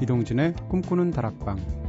이동진의 꿈꾸는 다락방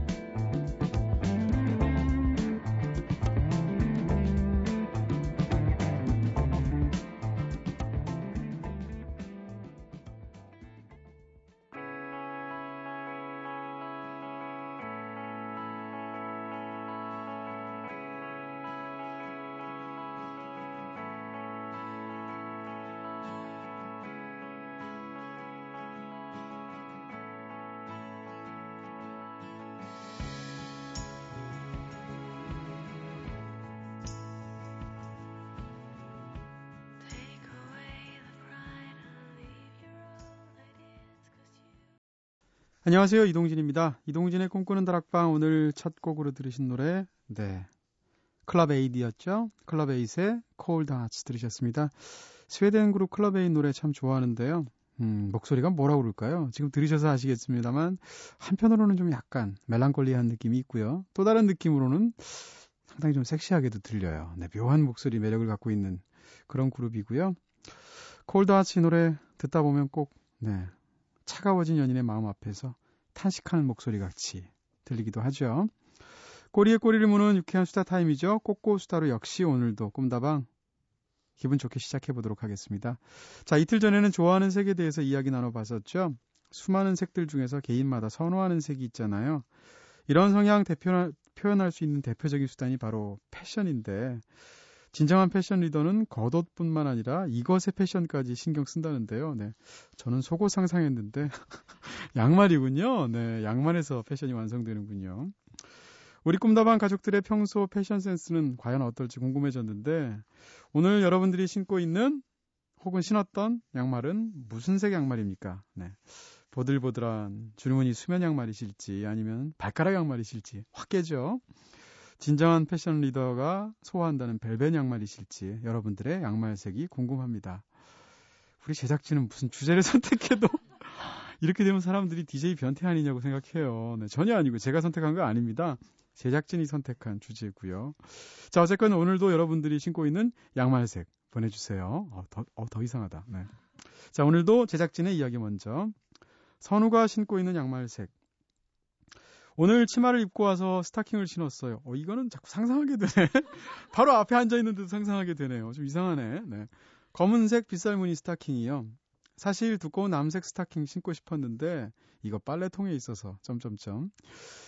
안녕하세요. 이동진입니다. 이동진의 꿈꾸는 다락방 오늘 첫 곡으로 들으신 노래 네. Club Eight였죠. Club Eight의 Cold Hearts 들으셨습니다. 스웨덴 그룹 Club Eight 노래 참 좋아하는데요. 음, 목소리가 뭐라고 그럴까요? 지금 들으셔서 아시겠습니다만 한편으로는 좀 약간 멜랑콜리한 느낌이 있고요. 또 다른 느낌으로는 상당히 좀 섹시하게도 들려요. 네, 묘한 목소리 매력을 갖고 있는 그런 그룹이고요. 콜드 하츠 노래 듣다 보면 꼭 네, 차가워진 연인의 마음 앞에서 탄식하는 목소리 같이 들리기도 하죠. 꼬리에 꼬리를 무는 유쾌한 수다 타임이죠. 꼬꼬 수다로 역시 오늘도 꿈다방 기분 좋게 시작해 보도록 하겠습니다. 자, 이틀 전에는 좋아하는 색에 대해서 이야기 나눠봤었죠. 수많은 색들 중에서 개인마다 선호하는 색이 있잖아요. 이런 성향 대표, 표현할 수 있는 대표적인 수단이 바로 패션인데 진정한 패션 리더는 겉옷뿐만 아니라 이것의 패션까지 신경 쓴다는데요. 네. 저는 속옷 상상했는데 양말이군요. 네, 양말에서 패션이 완성되는군요. 우리 꿈다방 가족들의 평소 패션 센스는 과연 어떨지 궁금해졌는데 오늘 여러분들이 신고 있는 혹은 신었던 양말은 무슨 색 양말입니까? 네. 보들보들한 줄무늬 수면 양말이실지 아니면 발가락 양말이실지 확 깨죠. 진정한 패션 리더가 소화한다는 벨벳 양말이실지 여러분들의 양말색이 궁금합니다. 우리 제작진은 무슨 주제를 선택해도 이렇게 되면 사람들이 DJ 변태 아니냐고 생각해요. 네, 전혀 아니고 제가 선택한 거 아닙니다. 제작진이 선택한 주제고요. 자, 어쨌건 오늘도 여러분들이 신고 있는 양말색 보내주세요. 어, 더, 어, 더 이상하다. 네. 자, 오늘도 제작진의 이야기 먼저. 선우가 신고 있는 양말색. 오늘 치마를 입고 와서 스타킹을 신었어요. 어, 이거는 자꾸 상상하게 되네. 바로 앞에 앉아 있는데도 상상하게 되네요. 좀 이상하네. 네. 검은색 빗살무늬 스타킹이요. 사실 두꺼운 남색 스타킹 신고 싶었는데 이거 빨래통에 있어서 점점점.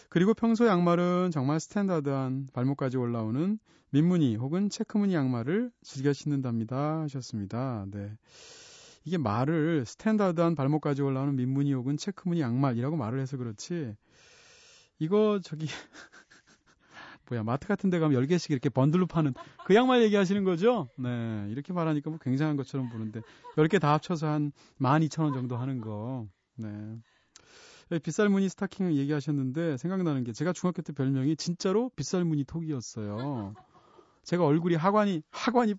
그리고 평소 양말은 정말 스탠다드한 발목까지 올라오는 민무늬 혹은 체크무늬 양말을 즐겨 신는답니다 하셨습니다. 네. 이게 말을 스탠다드한 발목까지 올라오는 민무늬 혹은 체크무늬 양말이라고 말을 해서 그렇지 이거 저기 뭐야 마트 같은 데 가면 10개씩 이렇게 번들로 파는 그 양말 얘기하시는 거죠? 네. 이렇게 말하니까 뭐 굉장한 것처럼 보는데 10개 다 합쳐서 한 12,000원 정도 하는 거. 네. 빗살 무늬 스타킹 얘기하셨는데 생각나는 게 제가 중학교 때 별명이 진짜로 빗살 무늬 톡이었어요. 제가 얼굴이 하관이 하관이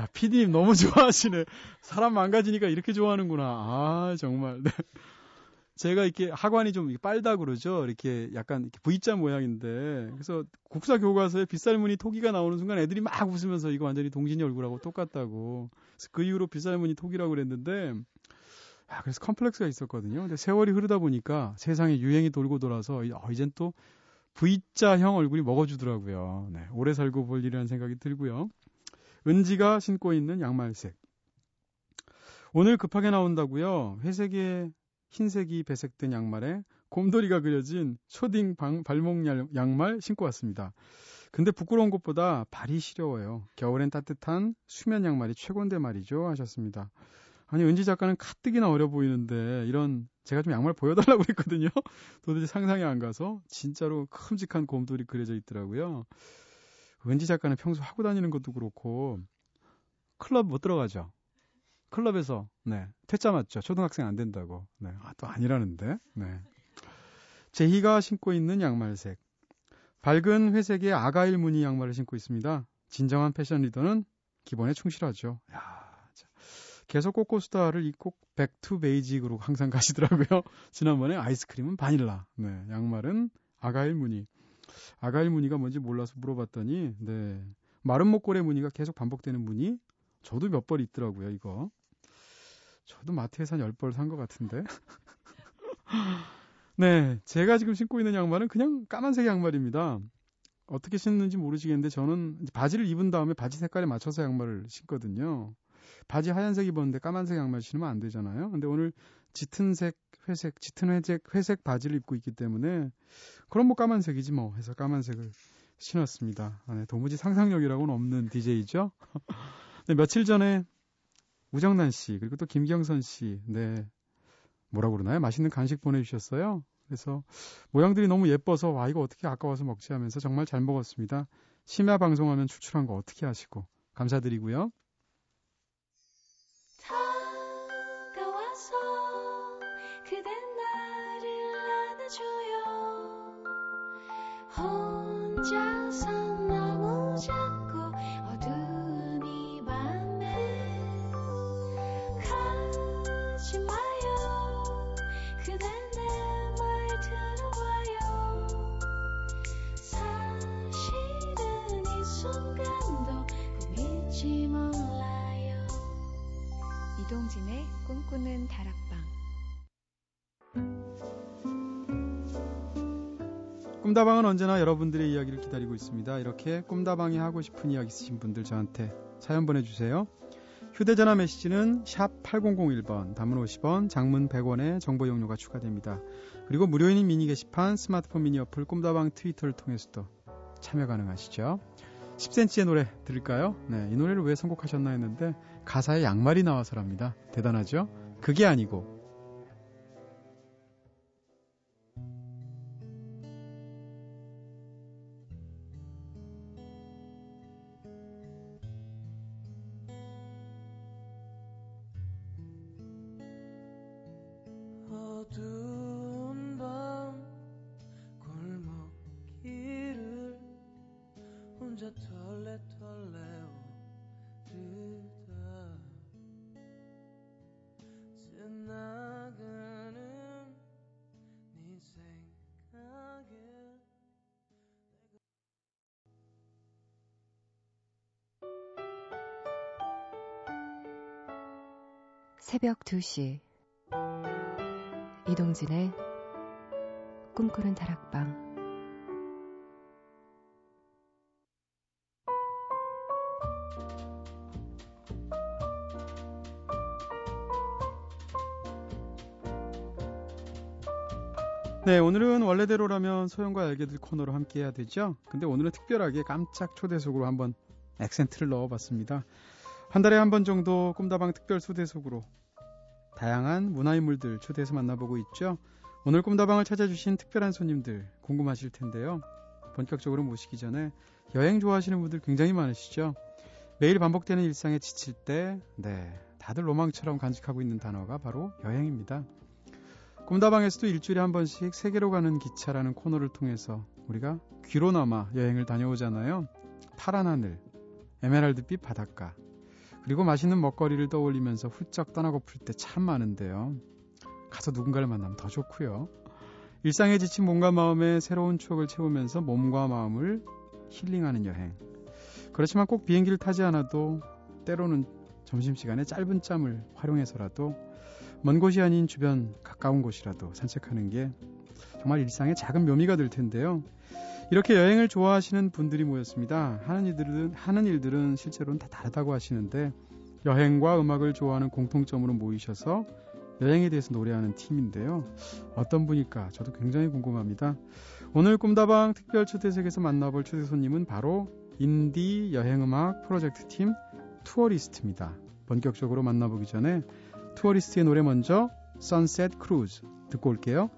야, 피디님 너무 좋아하시네. 사람 망가지니까 이렇게 좋아하는구나. 아, 정말. 네. 제가 이렇게 하관이 좀 빨다 그러죠. 이렇게 약간 이렇게 V자 모양인데. 그래서 국사 교과서에 빗살무늬 토기가 나오는 순간 애들이 막 웃으면서 이거 완전히 동진이 얼굴하고 똑같다고. 그래서 그 이후로 빗살무늬 토기라고 그랬는데, 아, 그래서 컴플렉스가 있었거든요. 근데 세월이 흐르다 보니까 세상에 유행이 돌고 돌아서, 어, 이젠 또 V자형 얼굴이 먹어주더라고요. 네. 오래 살고 볼 일이라는 생각이 들고요. 은지가 신고 있는 양말색. 오늘 급하게 나온다고요. 회색의 흰색이 배색된 양말에 곰돌이가 그려진 초딩 방, 발목 양말 신고 왔습니다. 근데 부끄러운 것보다 발이 시려워요. 겨울엔 따뜻한 수면 양말이 최고인데 말이죠. 하셨습니다. 아니, 은지 작가는 가뜩이나 어려 보이는데, 이런, 제가 좀 양말 보여달라고 했거든요. 도대체 상상이 안 가서, 진짜로 큼직한 곰돌이 그려져 있더라고요. 은지 작가는 평소 하고 다니는 것도 그렇고, 클럽 못 들어가죠. 클럽에서 네 퇴짜 맞죠. 초등학생 안 된다고. 네. 아, 또 아니라는데. 네. 제희가 신고 있는 양말색. 밝은 회색의 아가일 무늬 양말을 신고 있습니다. 진정한 패션 리더는 기본에 충실하죠. 야, 계속 꼬꼬스타를 입고 back to basic으로 항상 가시더라고요. 지난번에 아이스크림은 바닐라. 네, 양말은 아가일 무늬. 아가일 무늬가 뭔지 몰라서 물어봤더니 네. 마른 목걸이 무늬가 계속 반복되는 무늬. 저도 몇 벌 있더라고요, 이거. 저도 마트에서 한 10벌 산 것 같은데. 네, 제가 지금 신고 있는 양말은 그냥 까만색 양말입니다. 어떻게 신는지 모르시겠는데 저는 바지를 입은 다음에 바지 색깔에 맞춰서 양말을 신거든요. 바지 하얀색 입었는데 까만색 양말 신으면 안 되잖아요. 근데 오늘 짙은색, 회색, 짙은 회색, 회색 바지를 입고 있기 때문에 그럼 뭐 까만색이지 뭐 해서 까만색을 신었습니다. 아, 네, 도무지 상상력이라고는 없는 DJ죠. 네, 며칠 전에 우정난 씨 그리고 또 김경선 씨, 네 뭐라 그러나요? 맛있는 간식 보내주셨어요. 그래서 모양들이 너무 예뻐서 와 이거 어떻게 아까워서 먹지 하면서 정말 잘 먹었습니다. 심야 방송하면 추출한 거 어떻게 하시고 감사드리고요. 이동진의 꿈꾸는 다락방 꿈다방은 언제나 여러분들의 이야기를 기다리고 있습니다. 이렇게 꿈다방이 하고 싶은 이야기 있으신 분들 저한테 사연 보내주세요. 휴대전화 메시지는 샵 8001번, 담은 50원, 장문 100원의 정보 용료가 추가됩니다. 그리고 무료인 미니 게시판, 스마트폰 미니 어플, 꿈다방 트위터를 통해서도 참여 가능하시죠. 10cm의 노래 들을까요? 네, 이 노래를 왜 선곡하셨나 했는데 가사에 양말이 나와서랍니다. 대단하죠? 그게 아니고 새벽 2시 이동진의 꿈꾸는 다락방 네, 오늘은 원래대로라면 소영과 알게들 코너로 함께 해야 되죠. 근데 오늘은 특별하게 깜짝 초대석으로 한번 액센트를 넣어봤습니다. 한 달에 한 번 정도 꿈다방 특별 초대석으로 다양한 문화인물들 초대해서 만나보고 있죠. 오늘 꿈다방을 찾아주신 특별한 손님들 궁금하실 텐데요. 본격적으로 모시기 전에 여행 좋아하시는 분들 굉장히 많으시죠. 매일 반복되는 일상에 지칠 때, 네, 다들 로망처럼 간직하고 있는 단어가 바로 여행입니다. 꿈다방에서도 일주일에 한 번씩 세계로 가는 기차라는 코너를 통해서 우리가 귀로나마 여행을 다녀오잖아요. 파란 하늘, 에메랄드빛 바닷가, 그리고 맛있는 먹거리를 떠올리면서 훌쩍 떠나고플 때 참 많은데요. 가서 누군가를 만나면 더 좋고요. 일상에 지친 몸과 마음에 새로운 추억을 채우면서 몸과 마음을 힐링하는 여행. 그렇지만 꼭 비행기를 타지 않아도 때로는 점심시간에 짧은 짬을 활용해서라도 먼 곳이 아닌 주변 가까운 곳이라도 산책하는 게 정말 일상의 작은 묘미가 될 텐데요. 이렇게 여행을 좋아하시는 분들이 모였습니다. 하는 일들은 하는 일들은 실제로는 다 다르다고 하시는데 여행과 음악을 좋아하는 공통점으로 모이셔서 여행에 대해서 노래하는 팀인데요. 어떤 분일까? 저도 굉장히 궁금합니다. 오늘 꿈다방 특별 초대석에서 만나볼 초대 손님은 바로 인디 여행음악 프로젝트 팀 투어리스트입니다. 본격적으로 만나보기 전에 투어리스트의 노래 먼저 Sunset Cruise 듣고 올게요.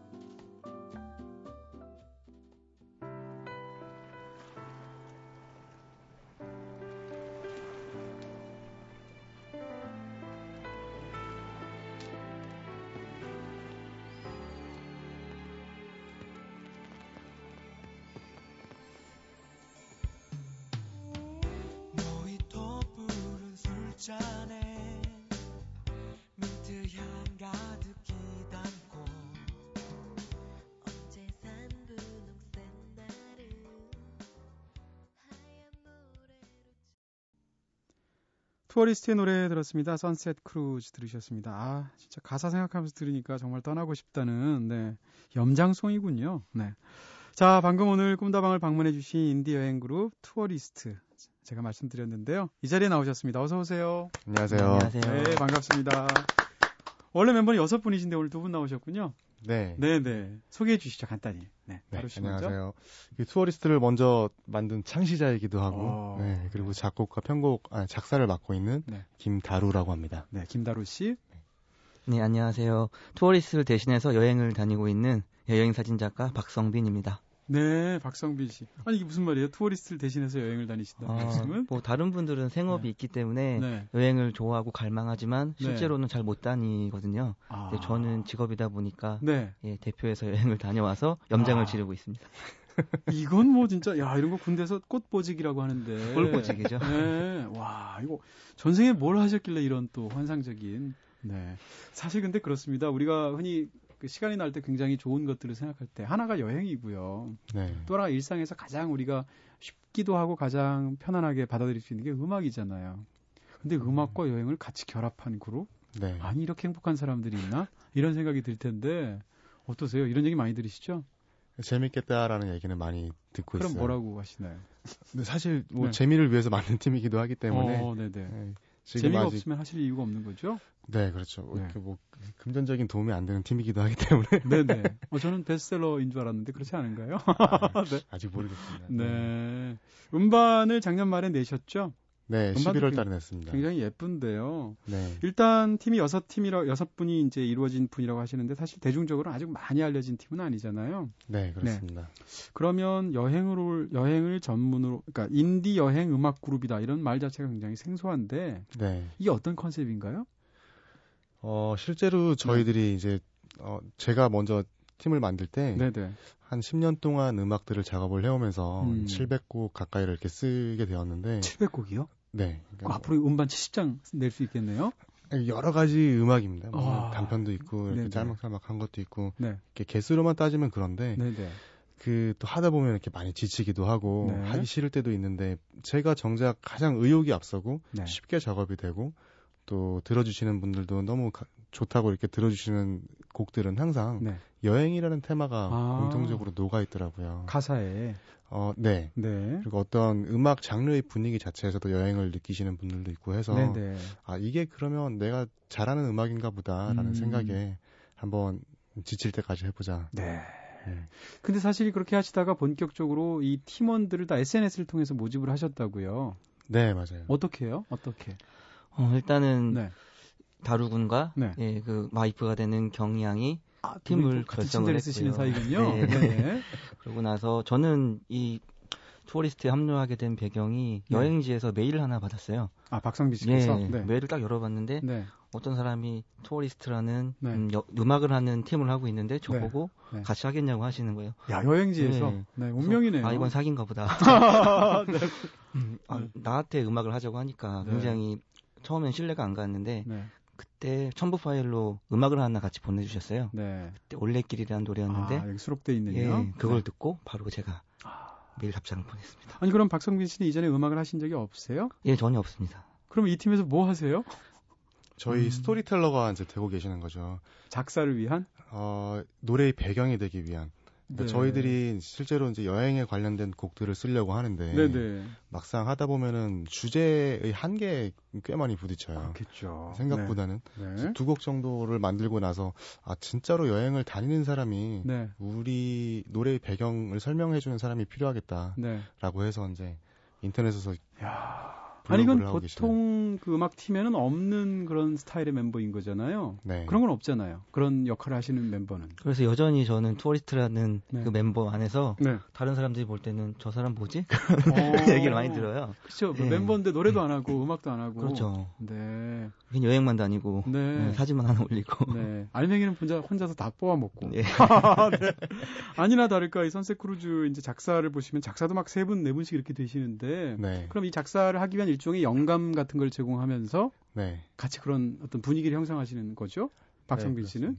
투어리스트의 노래 들었습니다. sunset cruise 들으셨습니다. 아, 진짜 가사 생각하면서 들으니까 정말 떠나고 싶다는 네. 염장송이군요. 네. 자, 방금 오늘 꿈다방을 방문해 주신 인디 여행 그룹 투어리스트 제가 말씀드렸는데요. 이 자리에 나오셨습니다. 어서 오세요. 안녕하세요. 안녕하세요. 네, 반갑습니다. 원래 멤버는 여섯 분이신데 오늘 두 분 나오셨군요. 네. 네, 네. 소개해 주시죠, 간단히. 네, 네. 안녕하세요. 이 투어리스트를 먼저 만든 창시자이기도 하고, 어. 네, 그리고 작곡과 편곡, 아, 작사를 맡고 있는 네. 김다루라고 합니다. 네, 김다루 씨. 네, 안녕하세요. 투어리스트를 대신해서 여행을 다니고 있는 여행 사진 작가 박성빈입니다. 네, 박성빈 씨. 아니 이게 무슨 말이에요? 투어리스트를 대신해서 여행을 다니신다는 어, 말씀은? 뭐 다른 분들은 생업이 네. 있기 때문에 네. 여행을 좋아하고 갈망하지만 네. 실제로는 잘 못 다니거든요. 아. 근데 저는 직업이다 보니까 네. 예, 대표해서 여행을 다녀와서 염장을 아. 지르고 있습니다. 이건 뭐 진짜 야 이런 거 군대에서 꽃보직이라고 하는데. 꿀보직이죠. 네. 와 이거 전생에 뭘 하셨길래 이런 또 환상적인. 네. 사실 근데 그렇습니다. 우리가 흔히 그 시간이 날 때 굉장히 좋은 것들을 생각할 때 하나가 여행이고요. 네. 또 하나가 일상에서 가장 우리가 쉽기도 하고 가장 편안하게 받아들일 수 있는 게 음악이잖아요. 근데 음악과 여행을 같이 결합한 그룹? 네. 아니 이렇게 행복한 사람들이 있나? 이런 생각이 들 텐데 어떠세요? 이런 얘기 많이 들으시죠? 재밌겠다라는 얘기는 많이 듣고 그럼 있어요. 뭐라고 하시나요? 사실 뭐 네. 재미를 위해서 만든 팀이기도 하기 때문에, 어. 네, 재미가 아직, 없으면 하실 이유가 없는 거죠? 네, 그렇죠. 뭐 네. 이렇게 뭐 금전적인 도움이 안 되는 팀이기도 하기 때문에 네 네. 어, 저는 베스트셀러인 줄 알았는데 그렇지 않은가요? 네. 아직 모르겠습니다. 네. 음반을 작년 말에 내셨죠? 네, 음반도 11월 달에 냈습니다. 굉장히 예쁜데요. 네. 일단 팀이 여섯 팀이라 여섯 분이 이제 이루어진 분이라고 하시는데 사실 대중적으로 아직 많이 알려진 팀은 아니잖아요. 네, 그렇습니다. 그러면 여행으로 여행을 전문으로 그러니까 인디 여행 음악 그룹이다 이런 말 자체가 굉장히 생소한데 네. 이게 어떤 컨셉인가요? 어, 실제로 저희들이 이제, 어, 제가 먼저 팀을 만들 때, 네네. 한 10년 동안 음악들을 작업을 해오면서 음. 700곡 가까이를 이렇게 쓰게 되었는데, 700곡이요? 네. 그러니까 앞으로 음반 70장 낼 수 있겠네요. 뭐 여러 가지 음악입니다. 뭐 아. 단편도 있고, 이렇게. 짤막짤막한 것도 있고, 네. 이렇게 개수로만 따지면 그런데. 그 또 하다 보면 이렇게 많이 지치기도 하고, 네. 하기 싫을 때도 있는데, 제가 정작 가장 의욕이 앞서고, 네. 쉽게 작업이 되고, 또 들어주시는 분들도 너무 가- 좋다고 이렇게 들어주시는 곡들은 항상 네. 여행이라는 테마가 아. 공통적으로 녹아 있더라고요. 가사에. 어, 네. 네. 그리고 어떤 음악 장르의 분위기 자체에서도 여행을 느끼시는 분들도 있고 해서 네네. 아 이게 그러면 내가 잘하는 음악인가 보다라는 음. 생각에 한번 지칠 때까지 해보자. 네. 네. 근데 사실 그렇게 하시다가 본격적으로 이 팀원들을 다 SNS를 통해서 모집을 하셨다고요. 네 맞아요. 어떻게 해요? 어떻게? 어, 일단은 네. 다루군과 네. 예, 그 와이프가 되는 경양이 아, 팀을 쓰시는 했고요. 사이군요. 네. 네. 그러고 나서 저는 이 투어리스트에 합류하게 된 배경이 네. 여행지에서 메일을 하나 받았어요. 아, 박성빈 예, 씨께서. 네. 메일을 딱 열어봤는데 네. 어떤 사람이 투어리스트라는 네. 음, 여- 음악을 하는 팀을 하고 있는데 저보고 네. 같이 하겠냐고 하시는 거예요. 야, 여행지에서. 네. 네, 운명이네요. 아 이건 사기인가 보다. 네. 음, 아, 네. 나한테 음악을 하자고 하니까 네. 굉장히 처음엔 신뢰가 안 갔는데 네. 그때 첨부 파일로 음악을 하나 같이 보내주셨어요. 네. 그때 올레길이라는 노래였는데 아, 여기 수록돼 있는요. 예, 그걸 네. 듣고 바로 제가 메일 답장을 보냈습니다. 아니 그럼 박성빈 씨는 이전에 음악을 하신 적이 없어요? 예, 전혀 없습니다. 그럼 이 팀에서 뭐 하세요? 저희 음. 스토리텔러가 이제 되고 계시는 거죠. 작사를 위한? 어, 노래의 배경이 되기 위한. 그러니까 네. 저희들이 실제로 이제 여행에 관련된 곡들을 쓰려고 하는데 네네. 막상 하다 보면은 주제의 한계에 꽤 많이 부딪혀요. 그렇겠죠. 생각보다는 네. 네. 두곡 정도를 만들고 나서 아 진짜로 여행을 다니는 사람이 네. 우리 노래의 배경을 설명해 주는 사람이 필요하겠다라고 네. 해서 이제 인터넷에서 야. 아니 이건. 보통 그 음악 팀에는 없는 그런 스타일의 멤버인 거잖아요. 네. 그런 건 없잖아요. 그런 역할을 하시는 멤버는. 그래서 여전히 저는 투어리스트라는 네. 그 멤버 안에서 네. 다른 사람들이 볼 때는 저 사람 뭐지? 어. 얘기를 많이 들어요. 그렇죠. 그 예. 멤버인데 노래도 안 하고 음악도 안 하고. 그렇죠. 네. 그냥 여행만 다니고 네. 네, 사진만 하나 올리고. 네. 알맹이는 혼자 혼자서 다 뽑아 먹고. 예. 네. 아니나 다를까 이 sunset cruise 이제 작사를 보시면 작사도 막 세 분 네 분씩 이렇게 되시는데 네. 그럼 이 작사를 하기 위한 일종의 영감 같은 걸 제공하면서 네. 같이 그런 어떤 분위기를 형성하시는 거죠? 박성빈 네, 씨는?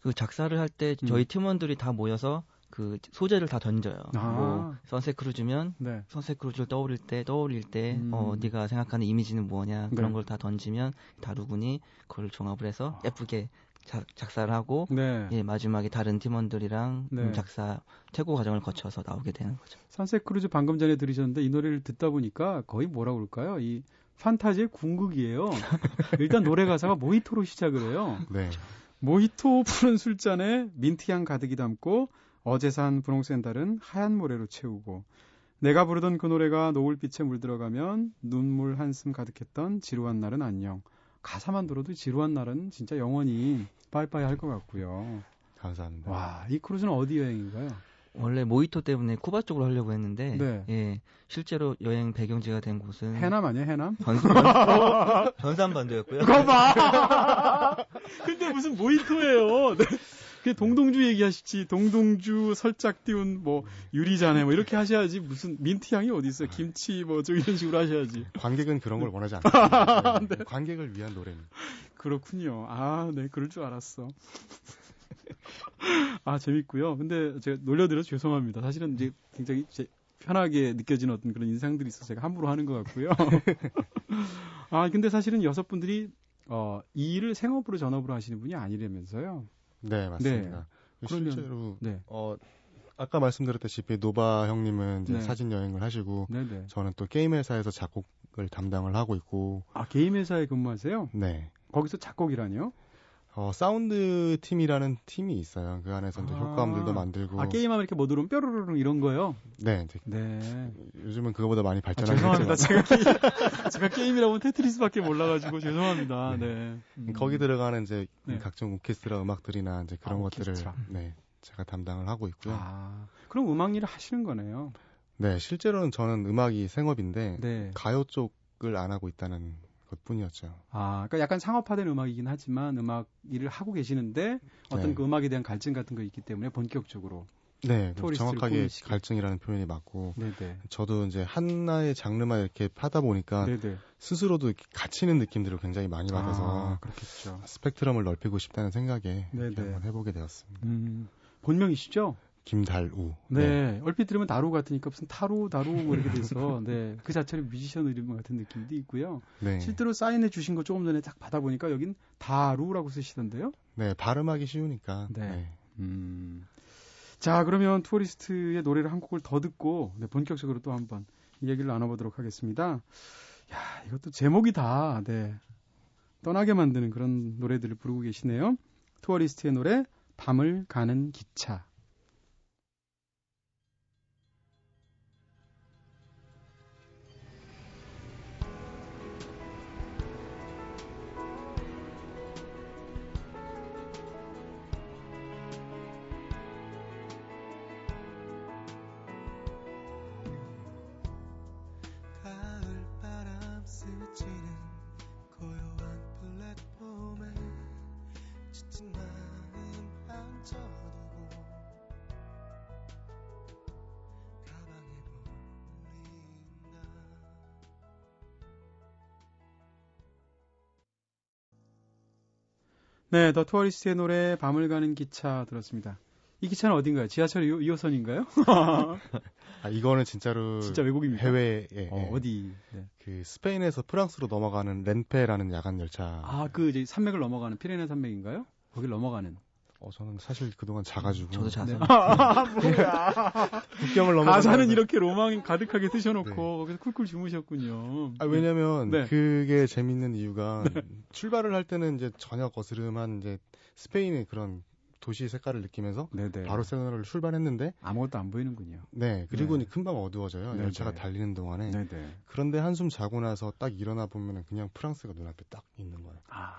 그 작사를 할때 음. 저희 팀원들이 다 모여서 그 소재를 다 던져요. 아. 뭐 sunset cruise면 네. sunset cruise를 떠올릴 때 떠올릴 때 음. 어, 네가 생각하는 이미지는 뭐냐 그런 네. 걸다 던지면 다루군이 그걸 종합을 해서 아. 예쁘게 자- 작사를 하고 네. 예, 마지막에 다른 팀원들이랑 네. 음, 작사 퇴고 과정을 거쳐서 나오게 되는 거죠. sunset cruise 방금 전에 들으셨는데 이 노래를 듣다 보니까 거의 뭐라고 그럴까요? 이 판타지의 궁극이에요. 일단 노래 가사가 모히토로 시작을 해요. 네. 모히토 푸른 술잔에 민트향 가득히 담고 어제 산 분홍 샌달은 하얀 모래로 채우고 내가 부르던 그 노래가 노을빛에 물들어가면 눈물 한숨 가득했던 지루한 날은 안녕. 가사만 들어도 지루한 날은 진짜 영원히 빠이빠이 할 것 같고요. 감사합니다. 와, 이 크루즈는 어디 여행인가요? 원래 모히토 때문에 쿠바 쪽으로 하려고 했는데 네. 예, 실제로 여행 배경지가 된 곳은 해남 아니에요, 해남? 변산반도였고요. 그거 봐! 근데 무슨 모히토예요. 네. 그 동동주 얘기하시지. 동동주, 살짝 띄운 뭐 유리잔에 뭐 이렇게 하셔야지. 무슨 민트 향이 어디 있어? 김치 뭐 저 이런 식으로 하셔야지. 관객은 그런 걸 원하지 않습니다. 네. 관객을 위한 노래입니다. 그렇군요. 아, 네, 그럴 줄 알았어. 아, 재밌고요. 근데 제가 놀려드려서 죄송합니다. 사실은 이제 굉장히 이제 편하게 느껴지는 어떤 그런 인상들이 있어서 제가 함부로 하는 것 같고요. 아, 근데 사실은 여섯 분들이 어, 이 일을 생업으로 전업으로 하시는 분이 아니라면서요. 네, 맞습니다. 그러면- 실제로 네. 어 아까 말씀드렸다시피 노바 형님은 이제 네. 사진 여행을 하시고 네네. 저는 또 게임 회사에서 작곡을 담당을 하고 있고 아, 게임 회사에 근무하세요? 네. 거기서 작곡이라뇨? 어, 사운드 팀이라는 팀이 있어요. 그 안에서 이제 아. 효과음들도 만들고 아, 게임하면 이렇게 뭐 누르면 뾰로로로 이런 거요? 네, 네. 요즘은 그거보다 많이 아, 발전하긴 죄송합니다. 제가, 게임, 제가 게임이라고 테트리스밖에 몰라가지고 죄송합니다. 네. 음. 거기 들어가는 이제 네. 각종 오케스트라 음악들이나 이제 그런 아, 것들을. 네, 제가 담당을 하고 있고요. 아, 그럼 음악 일을 하시는 거네요. 네, 실제로는 저는 음악이 생업인데 네. 가요 쪽을 안 하고 있다는 것뿐이었죠. 아, 그러니까 약간 상업화된 음악이긴 하지만 음악 일을 하고 계시는데 어떤 네. 그 음악에 대한 갈증 같은 거 있기 때문에 본격적으로. 네, 정확하게 꾸미시기. 갈증이라는 표현이 맞고 네네. 저도 이제 하나의 장르만 이렇게 하다 보니까 네네. 스스로도 이렇게 갇히는 느낌들을 굉장히 많이 받아서 아. 스펙트럼을 넓히고 싶다는 생각에. 이렇게 한번 해보게 되었습니다. 음, 본명이시죠? 김달우. 네. 얼핏 들으면 나루 같으니까 무슨 타로, 다루 뭐 이렇게 돼서 네. 그 자체로 뮤지션 이름 같은 느낌도 있고요. 네. 실제로 사인해 주신 거 조금 전에 딱 받아보니까 여긴 다루라고 쓰시던데요? 네, 발음하기 쉬우니까. 네. 네. 음. 자, 그러면 투어리스트의 노래를 한 곡을 더 듣고 네, 본격적으로 또 한번 이야기를 나눠보도록 하겠습니다. 야, 이것도 제목이 다 네, 떠나게 만드는 그런 노래들을 부르고 계시네요. 투어리스트의 노래 밤을 가는 기차. 네, 더 투어리스트의 노래 밤을 가는 기차 들었습니다. 이 기차는 어딘가요? 지하철 2, 호 선인가요 아, 이거는 진짜로 진짜 외국입니까? 해외에 어, 예, 어디? 네. 그 스페인에서 프랑스로 넘어가는 렌페라는 야간 열차. 아, 그 이제 산맥을 넘어가는 피레네 산맥인가요? 거길 넘어가는. 어, 저는 사실 그동안 자가지고 저도 자서 네. 아, 뭐야. 국경을 넘어 가사는 이렇게 로망 가득하게 쓰셔놓고 네. 거기서 쿨쿨 주무셨군요. 아, 왜냐면 네. 그게 재밌는 이유가 출발을 할 때는 이제 전혀 거스름한 이제 스페인의 그런 도시 색깔을 느끼면서 네네. 바르셀로나를 출발했는데 아무것도 안 보이는군요. 네 그리고 네. 금방 어두워져요 네, 열차가 네. 달리는 동안에 네네. 그런데 한숨 자고 나서 딱 일어나 보면은 그냥 프랑스가 눈앞에 딱 있는 거예요 아,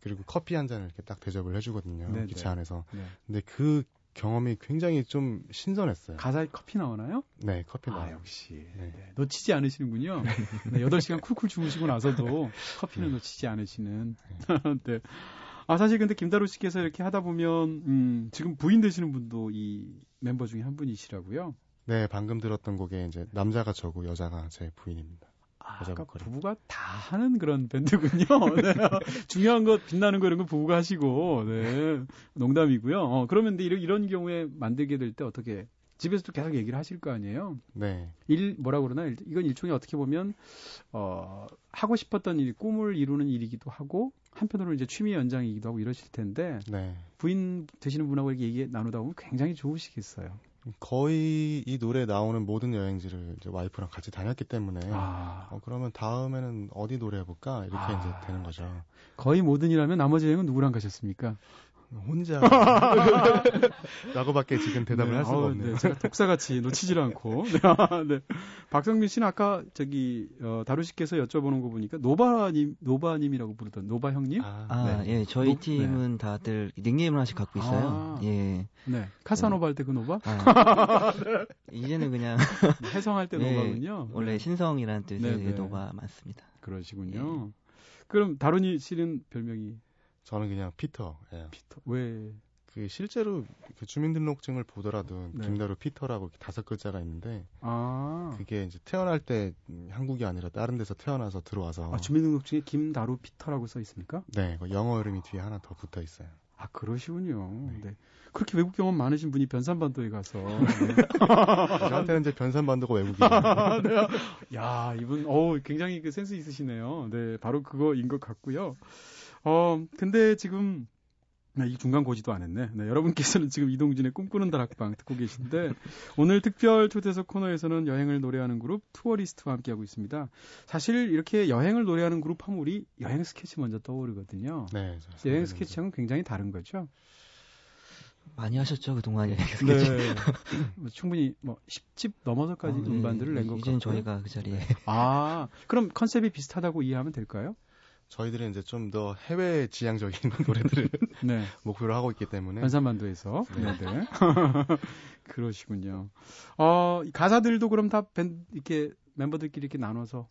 그리고 커피 한 잔을 이렇게 딱 대접을 해주거든요 네, 기차 네. 안에서 네. 근데 그 경험이 굉장히 좀 신선했어요 가사에 커피 나오나요? 네 커피 아, 나와요 역시. 네. 네. 놓치지 않으시는군요. 네, 8시간 쿨쿨 주무시고 나서도 커피는 네. 놓치지 않으시는. 네. 아, 사실 근데 김다루 씨께서 이렇게 하다 보면, 음, 지금 부인 되시는 분도 이 멤버 중에 한 분이시라고요. 네 방금 들었던 곡에 이제 남자가 저고 여자가 제 부인입니다 아, 여자 그러니까. 부부가 다 하는 그런 밴드군요. 네. 중요한 것 빛나는 거 이런 거 부부가 하시고 네. 농담이고요. 어, 그러면 근데 이런, 이런 경우에 만들게 될 때 어떻게 집에서도 계속 얘기를 하실 거 아니에요. 네. 일 뭐라 그러나 일- 이건 일종의 어떻게 보면 어 하고 싶었던 일 꿈을 이루는 일이기도 하고 한편으로는 이제 취미 연장이기도 하고 이러실 텐데 네. 부인 되시는 분하고 이렇게 얘기 나누다 보면 굉장히 좋으시겠어요. 거의 이 노래 나오는 모든 여행지를 이제 와이프랑 같이 다녔기 때문에 아 어, 그러면 다음에는 어디 노래 해볼까 이렇게 아. 이제 되는 거죠. 거의 모든 일하면 나머지 여행은 누구랑 가셨습니까? 혼자 라고밖에 지금 대답을 네, 할 수가 아우, 없네요. 네, 제가 독사같이 놓치질 않고. 네, 아, 네. 박성빈 씨는 아까 저기 어, 다루 씨께서 여쭤보는 거 보니까 노바님 노바님이라고 부르던 노바 형님. 아, 아, 네. 예, 저희 노- 팀은 다들 닉네임을 하나씩 갖고 있어요. 아. 예. 네. 카사노바 할 때 그 노바? 아, 이제는 그냥 혜성할 때 네, 노바군요. 원래 신성이라는 뜻의 네, 네. 노바가 맞습니다. 그러시군요. 그럼 다루니 씨는 별명이 저는 그냥 피터예요. 피터. 왜? 그 실제로 그 주민등록증을 보더라도 네. 김다루 피터라고 다섯 글자가 있는데 아, 그게 이제 태어날 때 음, 한국이 아니라 다른 데서 태어나서 들어와서 아 주민등록증에 김다루 피터라고 써 있습니까? 네, 그 영어 이름이 뒤에 하나 더 붙어 있어요. 아 그러시군요. 네. 네. 그렇게 외국 경험 많으신 분이 변산반도에 가서 네. 저한테는 이제 변산반도가 외국이에요. 네. 야, 이분, 어우, 굉장히 그 센스 있으시네요. 네, 바로 그거인 것 같고요. 어, 근데 지금, 네, 이 중간 고지도 안 했네. 네, 여러분께서는 지금 이동진의 꿈꾸는 다락방 듣고 계신데, 오늘 특별 초대석 코너에서는 여행을 노래하는 그룹 투어리스트와 함께하고 있습니다. 사실 이렇게 여행을 노래하는 그룹 하면 우리 여행 스케치 먼저 떠오르거든요. 네, 저 여행 선배님들. 스케치하고는 굉장히 다른 거죠. 많이 하셨죠 그동안 여행 네. 스케치. 뭐 충분히 뭐 10집 넘어서까지 어, 예. 음반들을 낸 것 같고. 이제는 저희가 그 자리에 아, 그럼 컨셉이 비슷하다고 이해하면 될까요? 저희들은 이제 좀 더 해외 지향적인 노래들을 네. 목표로 하고 있기 때문에 연산반도에서. 네. 네. 네. 그러시군요. 어, 이 가사들도 그럼 다 밴, 이렇게 멤버들끼리 이렇게 나눠서.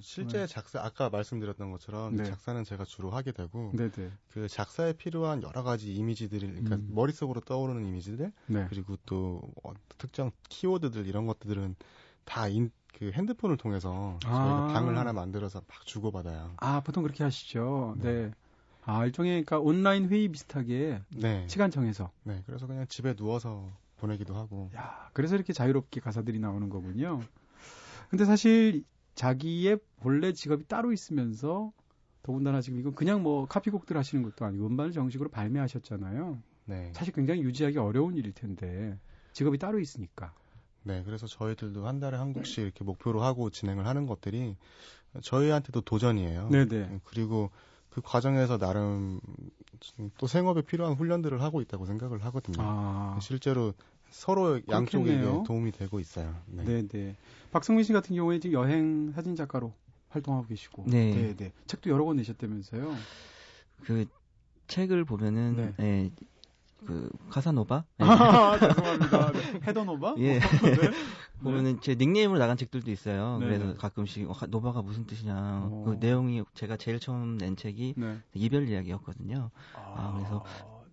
실제 작사 아까 말씀드렸던 것처럼 네. 작사는 제가 주로 하게 되고 네네. 그 작사에 필요한 여러 가지 이미지들을 그러니까 음. 머릿속으로 떠오르는 이미지들 네. 그리고 또 어, 특정 키워드들 이런 것들은 다그 핸드폰을 통해서 저희가 아. 방을 하나 만들어서 막 주고받아요. 아, 보통 그렇게 하시죠. 네. 네. 아, 일종의 그러니까 온라인 회의 비슷하게 네. 시간 정해서. 네. 그래서 그냥 집에 누워서 보내기도 하고. 야, 그래서 이렇게 자유롭게 가사들이 나오는 거군요. 근데 사실 자기의 본래 직업이 따로 있으면서 더군다나 지금 이건 그냥 뭐 카피곡들 하시는 것도 아니고 음반을 정식으로 발매하셨잖아요. 네. 사실 굉장히 유지하기 어려운 일일 텐데 직업이 따로 있으니까. 네. 그래서 저희들도 한 달에 한 곡씩 이렇게 목표로 하고 진행을 하는 것들이 저희한테도 도전이에요. 네네. 그리고 그 과정에서 나름 또 생업에 필요한 훈련들을 하고 있다고 생각을 하거든요. 아, 실제로 서로 양쪽에게 그렇겠네요. 도움이 되고 있어요. 네. 네네. 박성민 씨 같은 경우에 지금 여행 사진 작가로 활동하고 계시고, 네. 네네. 책도 여러 권 내셨다면서요. 그 책을 보면은 네. 예, 그 카사노바 예. 아, 죄송합니다. 네. 헤더노바? 예. 네. 보면은 제 닉네임으로 나간 책들도 있어요. 네. 그래서 가끔씩 어, 노바가 무슨 뜻이냐. 어. 그 내용이 제가 제일 처음 낸 책이 네. 이별 이야기였거든요. 아, 그래서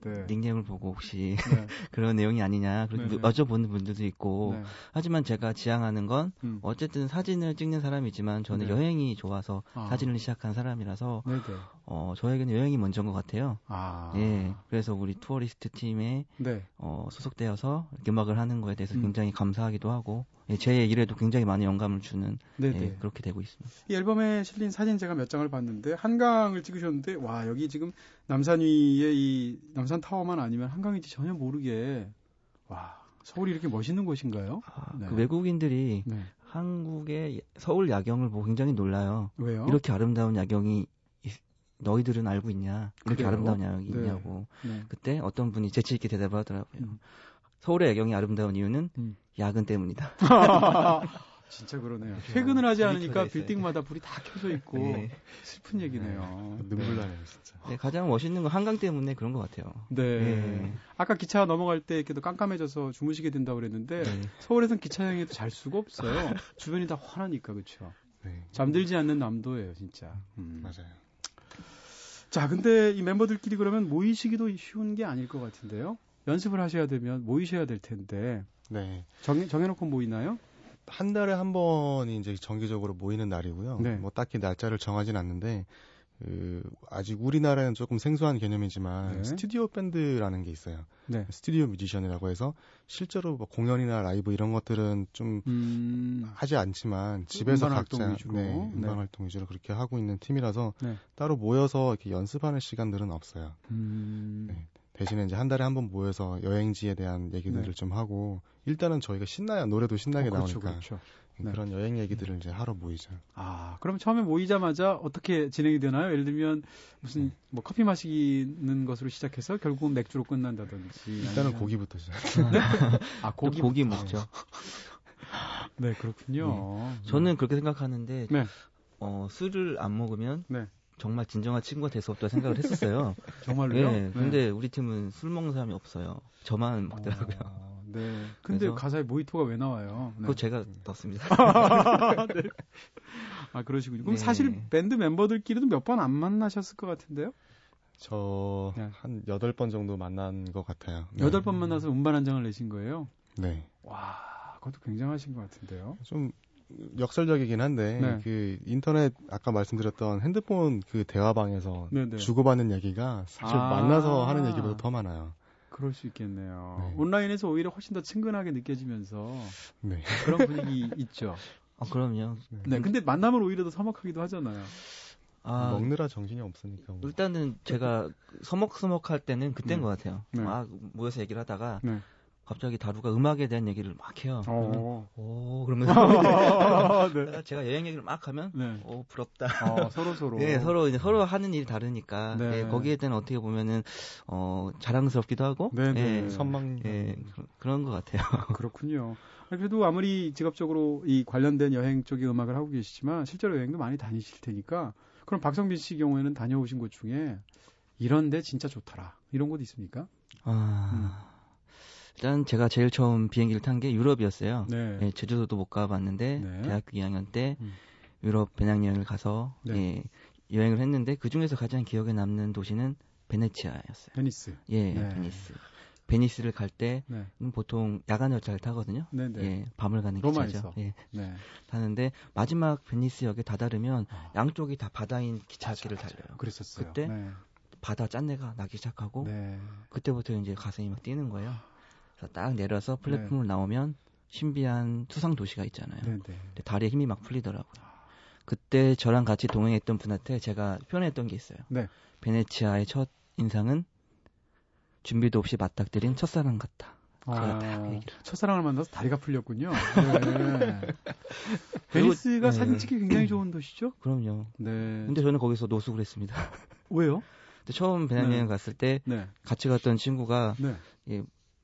네. 닉네임을 보고 혹시 네. 그런 내용이 아니냐 그렇게 네, 네. 여쭤보는 분들도 있고 네. 하지만 제가 지향하는 건 음. 어쨌든 사진을 찍는 사람이지만 저는 네. 여행이 좋아서 아. 사진을 시작한 사람이라서 네네. 어 저에게는 여행이 먼저인 것 같아요. 아. 예, 그래서 우리 투어리스트 팀에 네. 어, 소속되어서 음악을 하는 거에 대해서 음. 굉장히 감사하기도 하고 예, 제 일에도 굉장히 많은 영감을 주는 네네. 예, 그렇게 되고 있습니다. 이 앨범에 실린 사진 제가 몇 장을 봤는데 한강을 찍으셨는데 와 여기 지금 남산 위에 이 남산 타워만 아니면 한강인지 전혀 모르게 와 서울이 이렇게 멋있는 곳인가요? 아, 네. 그 외국인들이 네. 한국의 서울 야경을 보고 굉장히 놀라요. 왜요? 이렇게 아름다운 야경이 있- 너희들은 알고 있냐? 이렇게 그래요? 아름다운 야경이 네. 있냐고. 네. 그때 어떤 분이 재치 있게 대답을 하더라고요. 음. 서울의 야경이 아름다운 이유는 음. 야근 때문이다. 진짜 그러네요. 그렇죠. 퇴근을 하지 않으니까. 빌딩마다 불이 다 켜져 있고 네. 슬픈 얘기네요. 눈물 나네요, 진짜. 네, 가장 멋있는 건 한강 때문에 그런 것 같아요. 네. 네. 아까 기차 넘어갈 때 이렇게 또 깜깜해져서 주무시게 된다고 그랬는데 네. 서울에선 기차 여행에도 잘 수가 없어요. 주변이 다 환하니까 그렇죠. 네. 잠들지 않는 남도예요, 진짜. 음. 맞아요. 자, 근데 이 멤버들끼리 그러면 모이시기도 쉬운 게 아닐 것 같은데요. 연습을 하셔야 되면 모이셔야 될 텐데 네. 정, 정해놓고 모이나요? 한 달에 한 번이 이제 정기적으로 모이는 날이고요. 네. 뭐 딱히 날짜를 정하진 않는데 그 아직 우리나라는 조금 생소한 개념이지만 네. 스튜디오 밴드라는 게 있어요. 네. 스튜디오 뮤지션이라고 해서 실제로 뭐 공연이나 라이브 이런 것들은 좀 음, 하지 않지만 집에서 음반 각자 활동 위주로. 네, 네. 음반 활동 위주로 그렇게 하고 있는 팀이라서 네. 따로 모여서 이렇게 연습하는 시간들은 없어요. 음, 네. 대신에 이제 한 달에 한 번 모여서 여행지에 대한 얘기들을 네. 좀 하고 일단은 저희가 신나요. 노래도 신나게 어, 그렇죠, 나오니까 그렇죠. 네. 그런 여행 얘기들을 이제 하러 모이죠. 아, 그럼 처음에 모이자마자 어떻게 진행이 되나요? 예를 들면 무슨 네. 뭐 커피 마시는 것으로 시작해서 결국은 맥주로 끝난다든지. 일단은 아니면- 고기부터 시작. 아, 고기, 고기. 고기 먹죠. 네, 그렇군요. 저는 그렇게 생각하는데 네. 어, 술을 안 먹으면 네. 정말 진정한 친구가 될 수 없다 생각을 했었어요. 정말로요? 예. 네. 근데 우리 팀은 술 먹는 사람이 없어요. 저만 먹더라고요. 어, 네. 근데 가사에 모히토가 왜 나와요? 네. 그거 제가 떴습니다. 네. 아, 그러시군요. 그럼 네. 사실 밴드 멤버들끼리도 몇 번 안 만나셨을 것 같은데요? 저 네. 한 여덟 번 정도 만난 것 같아요. 네. 여덟 번 만나서 음반 한 장을 내신 거예요? 네. 와, 그것도 굉장하신 것 같은데요. 좀 역설적이긴 한데 네. 그 인터넷 아까 말씀드렸던 핸드폰 그 대화방에서 네네. 주고받는 얘기가 사실 아. 만나서 하는 얘기보다 더 많아요. 그럴 수 있겠네요. 네. 온라인에서 오히려 훨씬 더 친근하게 느껴지면서 네. 그런 분위기 있죠. 아, 그럼요. 네, 근데 만나면 오히려 더 서먹하기도 하잖아요. 아, 먹느라 정신이 없으니까. 뭐. 일단은 제가 서먹서먹 할 때는 그때인 네. 것 같아요. 네. 막 모여서 얘기를 하다가 네. 갑자기 다루가 음악에 대한 얘기를 막 해요. 어. 오, 그러면서 네. 제가 여행 얘기를 막 하면 네. 오, 부럽다. 어, 서로 서로. 예, 서로 이제 서로 하는 일이 다르니까 네. 예, 거기에 대한 어떻게 보면은 어 자랑스럽기도 하고 네, 네. 예, 선망. 예, 그런- 것 같아요. 그렇군요. 그래도 아무리 직업적으로 이 관련된 여행 쪽의 음악을 하고 계시지만 실제로 여행도 많이 다니실 테니까 그럼 박성빈 씨 경우에는 다녀오신 곳 중에 이런데 진짜 좋더라 이런 곳 있습니까? 아, 일단 제가 제일 처음 비행기를 탄 게 유럽이었어요. 네. 예, 제주도도 못 가봤는데 네. 대학교 2학년 때 음. 유럽 배낭여행을 가서 네. 예, 여행을 했는데 그 중에서 가장 기억에 남는 도시는 베네치아였어요. 베니스. 예, 네. 베니스. 베니스를 갈 때는 네. 보통 야간 열차를 타거든요. 네 네. 예, 밤을 가는. 기차죠. 예, 네. 타는데 마지막 베니스역에 다다르면 아. 양쪽이 다 바다인 기차길을 맞아, 맞아. 달려요. 그랬었어요. 그때? 네. 바다 짠내가 나기 시작하고 네. 그때부터 이제 가슴이 막 뛰는 거예요. 그래서 딱 내려서 네. 플랫폼을 나오면 신비한 수상 도시가 있잖아요. 네네. 근데 다리에 힘이 막 풀리더라고요. 그때 저랑 같이 동행했던 분한테 제가 표현했던 게 있어요. 네. 베네치아의 첫 인상은 준비도 없이 맞닥뜨린 첫사랑 같다. 아. 첫사랑을 만나서 다리가 풀렸군요. 네. 베니스가 네. 사진 찍기 굉장히 좋은 도시죠? 그럼요. 네. 근데 저는 거기서 노숙을 했습니다. 왜요? 처음 배낭여행 네. 갔을 때 네. 같이 갔던 친구가 네.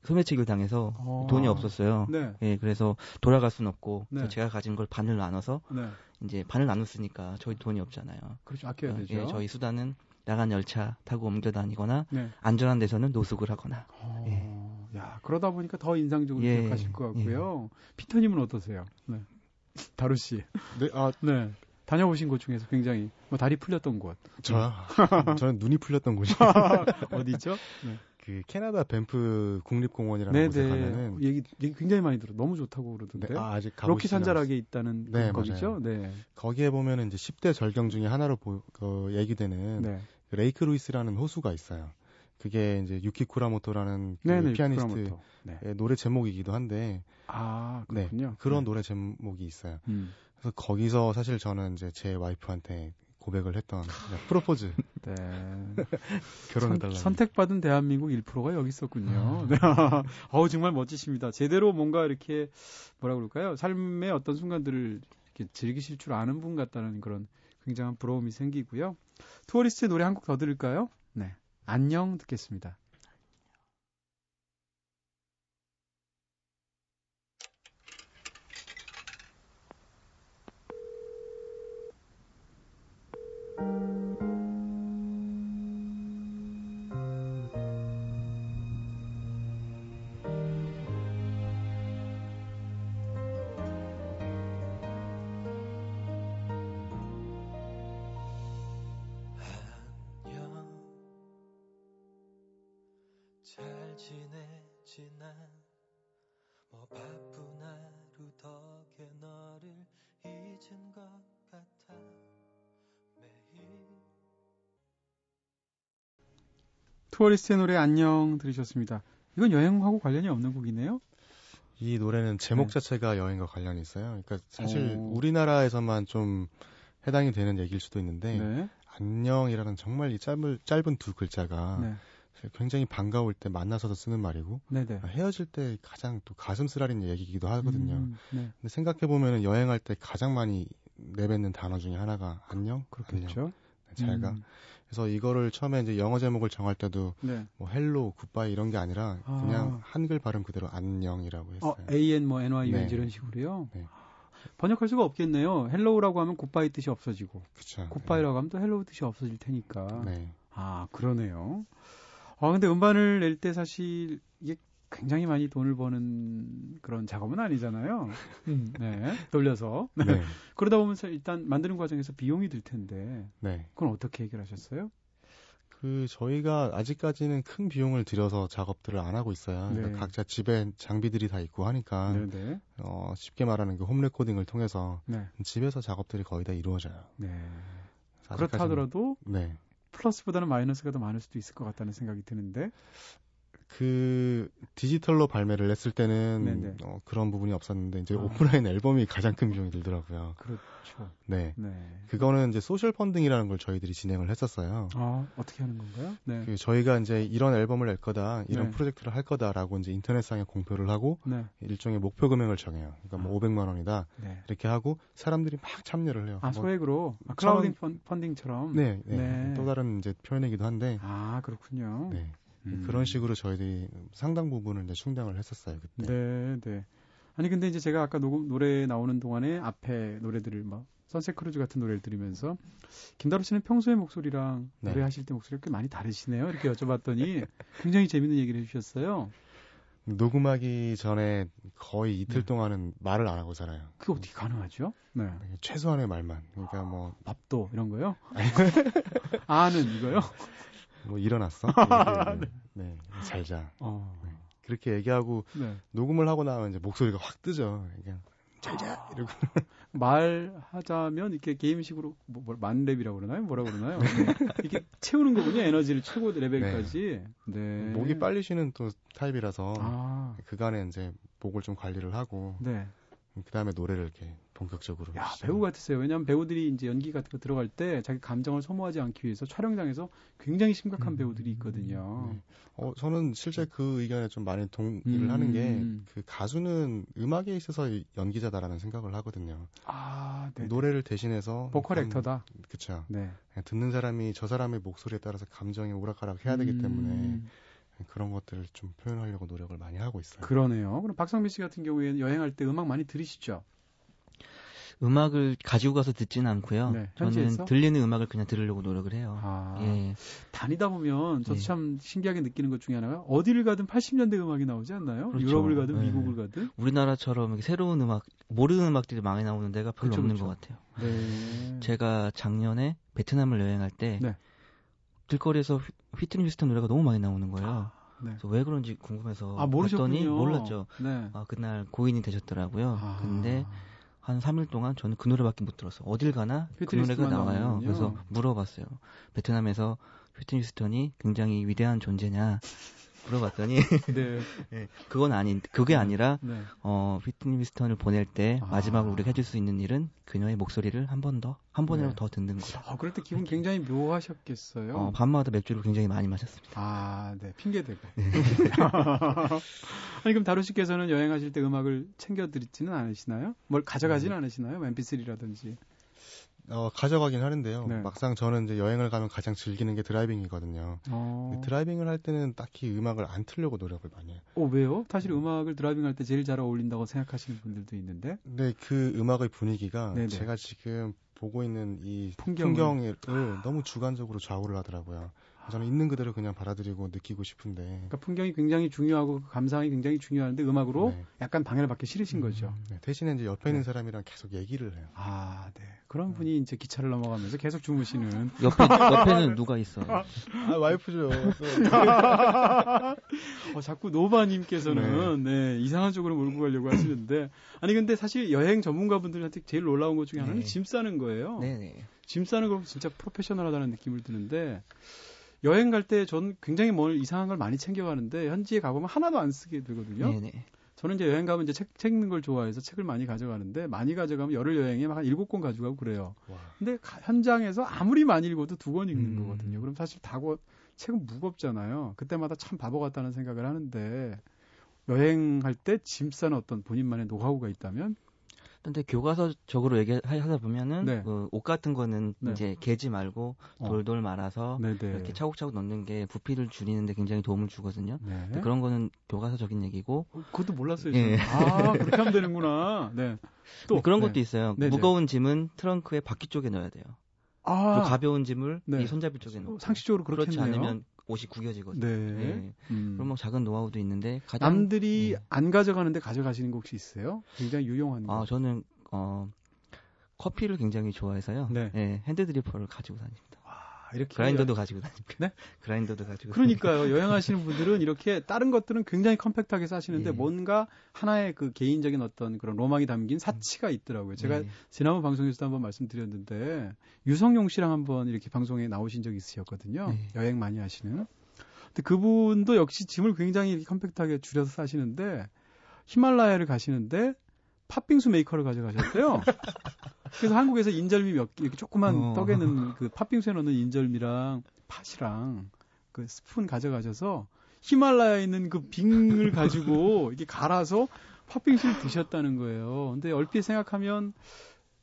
소매치기를 당해서 어. 돈이 없었어요. 네. 예, 그래서 돌아갈 순 없고 네. 제가 가진 걸 반을 나눠서 네. 이제 반을 나눴으니까 저희 돈이 없잖아요. 그렇죠. 아껴야 어, 되죠. 예, 저희 수단은 야간 열차 타고 옮겨 다니거나 네. 안전한 데서는 노숙을 하거나. 어, 야, 그러다 보니까 더 인상적으로 예. 기억하실 것 같고요. 피터 님은 어떠세요? 네. 다루 씨. 네, 아, 네. 다녀오신 곳 중에서 굉장히 뭐 다리 풀렸던 곳. 저요? 저는 눈이 풀렸던 곳이 어디죠? 네. 그 캐나다 밴프 국립공원이라는 곳에 네네. 가면은 얘기, 얘기 굉장히 많이 들어. 너무 좋다고 그러던데. 네, 아, 아직 로키 산자락에 있다는 네, 거기죠? 네. 거기에 보면은 이제 10대 절경 중에 하나로 보, 그 얘기되는 네. 레이크 루이스라는 호수가 있어요. 그게 이제 유키 쿠라모토라는 그 네네. 피아니스트의 쿠라모토. 네. 노래 제목이기도 한데 아, 네, 그렇군요. 그런 네. 노래 제목이 있어요. 음. 그래서 거기서 사실 저는 이제 제 와이프한테 고백을 했던 그냥 프로포즈 네. 결혼해달라고 선, 선택받은 대한민국 1%가 여기 있었군요. 네. 어우, 정말 멋지십니다. 제대로 뭔가 이렇게, 뭐라 그럴까요? 삶의 어떤 순간들을 이렇게 즐기실 줄 아는 분 같다는 그런 굉장한 부러움이 생기고요. 투어리스트의 노래 한 곡 더 들을까요? 네. 안녕 듣겠습니다. 투어리스트의 노래 안녕 들으셨습니다. 이건 여행하고 관련이 없는 곡이네요. 이 노래는 제목 네. 자체가 여행과 관련이 있어요. 그러니까 사실 오. 우리나라에서만 좀 해당이 되는 얘기일 수도 있는데 네. 안녕이라는 정말 이 짧은 짧은 두 글자가 네. 굉장히 반가울 때 만나서도 쓰는 말이고 네. 네. 헤어질 때 가장 또 가슴 쓰라린 얘기이기도 하거든요. 음, 네. 근데 생각해 보면은 여행할 때 가장 많이 내뱉는 단어 중에 하나가 안녕, 안녕, 그렇죠. 네, 잘 가. 음, 그래서 이거를 처음에 이제 영어 제목을 정할 때도 네. 뭐 hello, goodbye 이런 게 아니라 아. 그냥 한글 발음 그대로 안녕이라고 했어요. 어, AN 뭐 NY 네. 이런 식으로요. 네. 번역할 수가 없겠네요. hello라고 하면 goodbye 뜻이 없어지고 그쵸. goodbye라고 하면 또 hello 뜻이 없어질 테니까. 네. 아, 그러네요. 아, 근데 음반을 낼 때 사실 이게 굉장히 많이 돈을 버는 그런 작업은 아니잖아요. 네. 돌려서. 네. 네. 그러다 보면서 일단 만드는 과정에서 비용이 들 텐데 네. 그건 어떻게 해결하셨어요? 그 저희가 아직까지는 큰 비용을 들여서 작업들을 안 하고 있어요. 그러니까 네. 각자 집에 장비들이 다 있고 하니까 네, 네. 어, 쉽게 말하는 그 홈 레코딩을 통해서 네. 집에서 작업들이 거의 다 이루어져요. 네. 그렇다 하더라도 네. 플러스보다는 마이너스가 더 많을 수도 있을 것 같다는 생각이 드는데. 그 디지털로 발매를 했을 때는 네네. 어, 그런 부분이 없었는데 이제 아. 오프라인 앨범이 가장 큰 비용이 들더라고요. 그렇죠. 네. 네. 그거는 이제 social funding이라는 걸 저희들이 진행을 했었어요. 아, 어떻게 하는 건가요? 네. 그 저희가 이제 이런 앨범을 낼 거다, 이런 네. 프로젝트를 할 거다라고 이제 인터넷상에 공표를 하고 네. 일종의 목표 금액을 정해요. 그러니까 뭐 아. 500만 원이다 네. 이렇게 하고 사람들이 막 참여를 해요. 아, 뭐, 소액으로 아, 천 클라우딩 펀, 펀딩처럼. 네, 네. 네. 또 다른 이제 표현이기도 한데, 아, 그렇군요. 네. 음. 그런 식으로 저희들이 상당 부분을 이제 충당을 했었어요 그때. 네, 네. 아니 근데 이제 제가 아까 녹음, 노래 나오는 동안에 앞에 노래들을 막 Sunset Cruise 같은 노래를 들으면서 김다루 씨는 평소의 목소리랑 네. 노래하실 때 목소리가 꽤 많이 다르시네요. 이렇게 여쭤봤더니 굉장히 재밌는 얘기를 해주셨어요. 녹음하기 전에 거의 이틀 네. 동안은 말을 안 하고 살아요. 그게 어떻게 가능하죠? 네. 최소한의 말만. 그러니까 뭐, 밥도 이런 거요? 아는 이거요? 뭐 일어났어? 이렇게, 네, 네, 잘 자. 어. 그렇게 얘기하고 네. 녹음을 하고 나면 이제 목소리가 확 뜨죠. 그냥 잘 자. 이러고. 말하자면 이렇게 게임식으로 뭐, 뭐 만렙이라고 그러나요? 뭐라고 그러나요? 네. 이렇게 채우는 거군요. 에너지를 최고 레벨까지. 네. 목이 빨리 쉬는 또 타입이라서 아, 그간에 이제 목을 좀 관리를 하고 네. 그 다음에 노래를 이렇게 본격적으로. 야, 시작을- 배우 같으세요. 왜냐하면 배우들이 이제 연기 같은 거 들어갈 때 자기 감정을 소모하지 않기 위해서 촬영장에서 굉장히 심각한 음. 배우들이 있거든요. 네. 어, 저는 실제 그 의견에 좀 많이 동의를 음. 하는 게 그 가수는 음악에 있어서 연기자다라는 생각을 하거든요. 아, 네. 노래를 대신해서 보컬 감- 액터다. 그쵸. 네. 듣는 사람이 저 사람의 목소리에 따라서 감정이 오락가락 해야 되기 때문에 음, 그런 것들을 좀 표현하려고 노력을 많이 하고 있어요. 그러네요. 그럼 박성민 씨 같은 경우에는 여행할 때 음악 많이 들으시죠? 음악을 가지고 가서 듣지는 않고요. 네? 저는 들리는 음악을 그냥 들으려고 노력을 해요. 아, 예. 다니다 보면 저도 예. 참 신기하게 느끼는 것 중에 하나가 어디를 가든 80년대 음악이 나오지 않나요? 그렇죠. 유럽을 가든 네. 미국을 가든. 우리나라처럼 새로운 음악, 모르는 음악들이 많이 나오는 데가 별로 그쵸, 없는 그쵸. 것 같아요. 네. 제가 작년에 베트남을 여행할 때 네. 길거리에서 휘- 휘트니 휴스턴 노래가 너무 많이 나오는 거예요. 네. 그래서 왜 그런지 궁금해서 아. 봤더니 몰랐죠. 네. 아, 그날 고인이 되셨더라고요. 아. 근데 한 3일 동안 저는 그 노래밖에 못 들었어. 어딜 가나 그 노래가 나와요. 나오는군요. 그래서 물어봤어요. 베트남에서 휘트니 휴스턴이 굉장히 위대한 존재냐 물어봤더니 네. 그건 아닌 그게 아니라 네. 어 휘트니 휴스턴을 보낼 때 아. 마지막으로 우리가 해줄 수 있는 일은 그녀의 목소리를 한 번 더 한 번이라도 네. 더 듣는 거다. 아, 그럴 때 기분 굉장히 묘하셨겠어요. 어, 밤마다 맥주를 굉장히 많이 마셨습니다. 아, 네. 핑계 대고. 아니, 그럼 다루 씨께서는 여행하실 때 음악을 챙겨 드리지는 않으시나요? 뭘 가져가지는 음. 않으시나요? mp3라든지. 어, 가져가긴 하는데요. 네. 막상 저는 이제 여행을 가면 가장 즐기는 게 드라이빙이거든요. 어. 드라이빙을 할 때는 딱히 음악을 안 틀려고 노력을 많이 해요. 어, 왜요? 사실 음악을 드라이빙 할 때 제일 잘 어울린다고 생각하시는 분들도 있는데. 근데 그 음악의 분위기가 네네. 제가 지금 보고 있는 이 풍경을. 풍경을 너무 주관적으로 좌우를 하더라고요. 저는 있는 그대로 그냥 받아들이고 느끼고 싶은데 그러니까 풍경이 굉장히 중요하고 그 감상이 굉장히 중요한데 음악으로 네. 약간 방해를 받기 싫으신 거죠. 네, 대신에 이제 옆에 있는 네. 사람이랑 계속 얘기를 해요. 아, 네. 그런 분이 이제 기차를 넘어가면서 계속 주무시는. 옆에 옆에는 누가 있어요? 아 와이프죠. 어, 자꾸 노바님께서는 네. 이상한 쪽으로 몰고 가려고 하시는데 아니 근데 사실 여행 전문가분들한테 제일 놀라운 것 중에 하나는 네. 짐 싸는 거예요. 네네. 짐 싸는 거 진짜 프로페셔널하다는 느낌을 드는데 여행 갈 때 전 굉장히 뭘 이상한 걸 많이 챙겨가는데 현지에 가보면 하나도 안 쓰게 되거든요. 네네. 저는 이제 여행 가면 이제 책, 책 읽는 걸 좋아해서 책을 많이 가져가는데 많이 가져가면 열흘 여행에 막한 일곱 권 가져가고 그래요. 와. 근데 가- 현장에서 아무리 많이 읽어도 두 권 읽는 음. 거거든요. 그럼 사실 다 고 책은 무겁잖아요. 그때마다 참 바보 같다는 생각을 하는데 여행할 때 짐 싸는 어떤 본인만의 노하우가 있다면 근데 교과서적으로 얘기하다 보면은 네. 그 옷 같은 거는 네. 이제 개지 말고 어. 돌돌 말아서 네네. 이렇게 차곡차곡 넣는 게 부피를 줄이는데 굉장히 도움을 주거든요. 네. 그런 거는 교과서적인 얘기고 어, 그것도 몰랐어요. 예. 아 그렇게 하면 되는구나. 네. 또 그런 네. 것도 있어요. 네네. 무거운 짐은 트렁크의 바퀴 쪽에 넣어야 돼요. 아 가벼운 짐을 네. 이 손잡이 쪽에 넣고 상식적으로 그렇겠네요. 그렇지 않으면 옷이 구겨지거든요. 네. 예. 음. 그런 뭐 작은 노하우도 있는데 가장 남들이 음. 안 가져가는데 가져가시는 거 혹시 있어요? 굉장히 유용한 거. 아 저는 어 커피를 굉장히 좋아해서요. 네. 예, hand dripper를 가지고 다닙니다. 아, 이렇게 그라인더도 가지고 다닙니다. 네? 그라인더도 가지고. 그러니까요. 여행하시는 분들은 이렇게 다른 것들은 굉장히 컴팩트하게 사시는데 예. 뭔가 하나의 그 개인적인 어떤 그런 로망이 담긴 사치가 있더라고요. 제가 네. 지난번 방송에서도 한번 말씀드렸는데 유성용 씨랑 한번 이렇게 방송에 나오신 적이 있으셨거든요. 네. 여행 많이 하시는. 근데 그분도 역시 짐을 굉장히 컴팩트하게 줄여서 사시는데 히말라야를 가시는데 팥빙수 메이커를 가져가셨대요. 그래서 한국에서 인절미 몇 개, 이렇게 조그만 어. 떡에는 그 팥빙수에 넣는 인절미랑 팥이랑 그 스푼 가져가셔서 히말라야에 있는 그 빙을 가지고 이렇게 갈아서 팥빙수를 드셨다는 거예요. 근데 얼핏 생각하면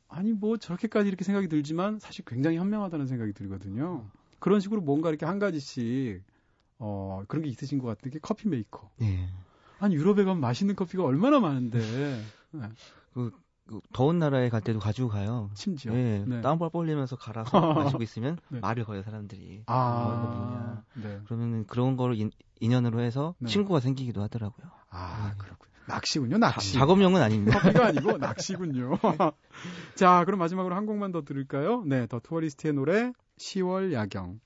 아니 뭐 저렇게까지 이렇게 생각이 들지만 사실 굉장히 현명하다는 생각이 들거든요. 그런 식으로 뭔가 이렇게 한 가지씩 어 그런 게 있으신 것 같은 게 커피 메이커. 예. 아니 유럽에 가면 맛있는 커피가 얼마나 많은데 네, 그 더운 나라에 갈 때도 가지고 가요. 심지어. 예. 네. 땀 뻘뻘 흘리면서 갈아서 마시고 있으면 네. 말을 걸요 사람들이. 아, 네. 그러면은 그런 거를 인, 인연으로 해서 네. 친구가 생기기도 하더라고요. 아, 네. 그렇군요. 낚시군요, 낚시. 자- 작업용은 아닙니다. 커피가 아니고 낚시군요. 자, 그럼 마지막으로 한 곡만 더 들을까요? 네, 더 투어리스트의 노래 10월 야경.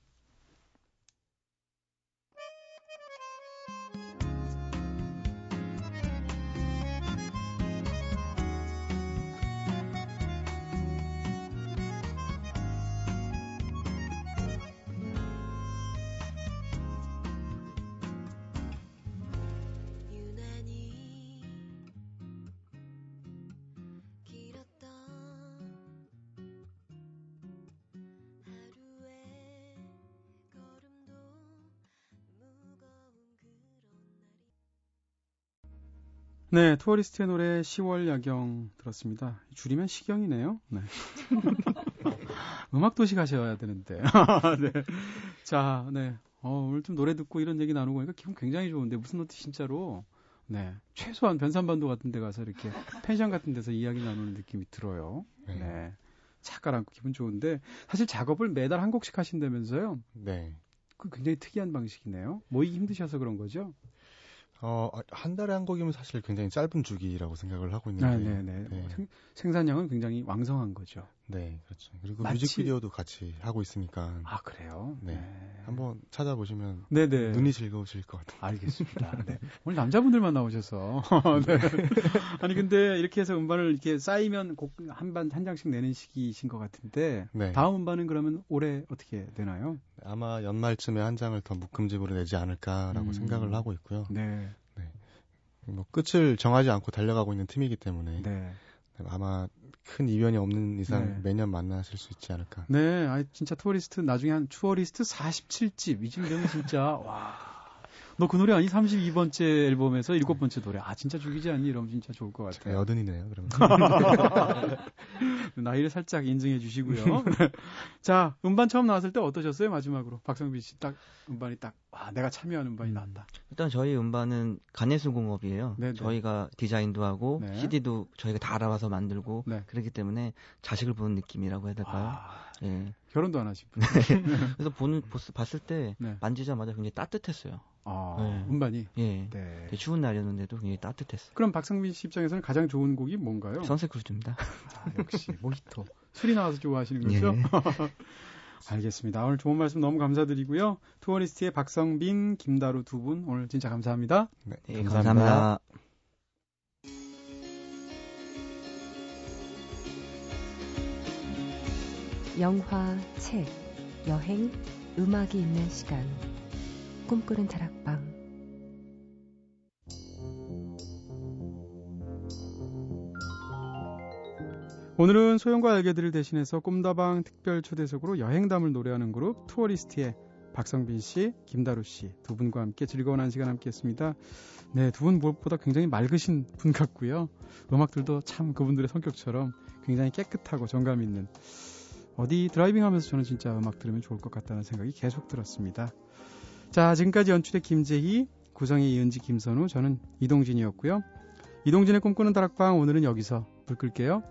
네, 투어리스트의 노래 10월 야경 들었습니다. 줄이면 시경이네요. 네. 음악 도시 가셔야 되는데. 네. 자, 네. 어, 오늘 좀 노래 듣고 이런 얘기 나누고 보니까 기분 굉장히 좋은데 무슨 노트 진짜로 네. 최소한 변산반도 같은 데 가서 이렇게 펜션 같은 데서 이야기 나누는 느낌이 들어요. 네. 네. 착각 않고 기분 좋은데 사실 작업을 매달 한 곡씩 하신다면서요? 네. 그 굉장히 특이한 방식이네요. 모이기 힘드셔서 그런 거죠? 어, 한 달에 한 곡이면 사실 굉장히 짧은 주기라고 생각을 하고 네, 있는데. 네, 네. 네. 생, 생산량은 굉장히 왕성한 거죠. 네, 그렇죠. 그리고 마치- 뮤직비디오도 같이 하고 있으니까 아, 그래요? 네. 한번 찾아보시면 네네. 눈이 즐거우실 것 같아요. 알겠습니다. 네. 오늘 남자분들만 나오셔서. 네. 아니, 근데 이렇게 해서 음반을 이렇게 쌓이면 곡한 반, 한 장씩 내는 시기이신 것 같은데. 네. 다음 음반은 그러면 올해 어떻게 되나요? 아마 연말쯤에 한 장을 더 묶음집으로 내지 않을까라고 음. 생각을 하고 있고요. 네. 뭐 끝을 정하지 않고 달려가고 있는 팀이기 때문에 네. 아마 큰 이변이 없는 이상 네. 매년 만나실 수 있지 않을까. 네. 아 진짜 투어리스트 나중에 한 투어리스트 47집. 이쯤 되면 진짜, 와. 너 그 노래 아니? 32번째 앨범에서 일곱 번째 노래. 아, 진짜 죽이지 않니? 이러면 진짜 좋을 것 같아요. 여든이네요. 그러면 나이를 살짝 인증해 주시고요. 자, 음반 처음 나왔을 때 어떠셨어요? 마지막으로. 박성빈 씨 딱 음반이 딱, 와, 내가 참여한 음반이 나왔다. 일단 저희 음반은 간예수공업이에요. 네네. 저희가 디자인도 하고 네. CD도 저희가 다 알아봐서 만들고 네. 그렇기 때문에 자식을 보는 느낌이라고 해야 될까요? 아, 예. 결혼도 안 하신 분. 그래서 보는 보스- 봤을 때 네. 만지자마자 굉장히 따뜻했어요. 아, 네. 음반이. 예. 네. 추운 날이었는데도 굉장히 따뜻했어요. 그럼 박성빈 씨 입장에서는 가장 좋은 곡이 뭔가요? Sunset Cruise입니다. 아, 역시 모히토. 술이 나와서 좋아하시는 거죠? 예. 알겠습니다. 오늘 좋은 말씀 너무 감사드리고요. 투어리스트의 박성빈, 김다루 두 분 오늘 진짜 감사합니다. 네, 네, 감사합니다. 영화, 책, 여행, 음악이 있는 시간 꿈꾸는 다락방 오늘은 소영과 알게들을 대신해서 꿈다방 특별 초대석으로 여행담을 노래하는 그룹 투어리스트의 박성빈 씨, 김다루 씨 두 분과 함께 즐거운 한 시간 함께했습니다. 네, 두 분 무엇보다 굉장히 맑으신 분 같고요. 음악들도 참 그분들의 성격처럼 굉장히 깨끗하고 정감 있는 어디 드라이빙하면서 저는 진짜 음악 들으면 좋을 것 같다는 생각이 계속 들었습니다. 자, 지금까지 연출의 김재희, 구성의 이은지, 김선우, 저는 이동진이었고요. 이동진의 꿈꾸는 다락방 오늘은 여기서 불 끌게요.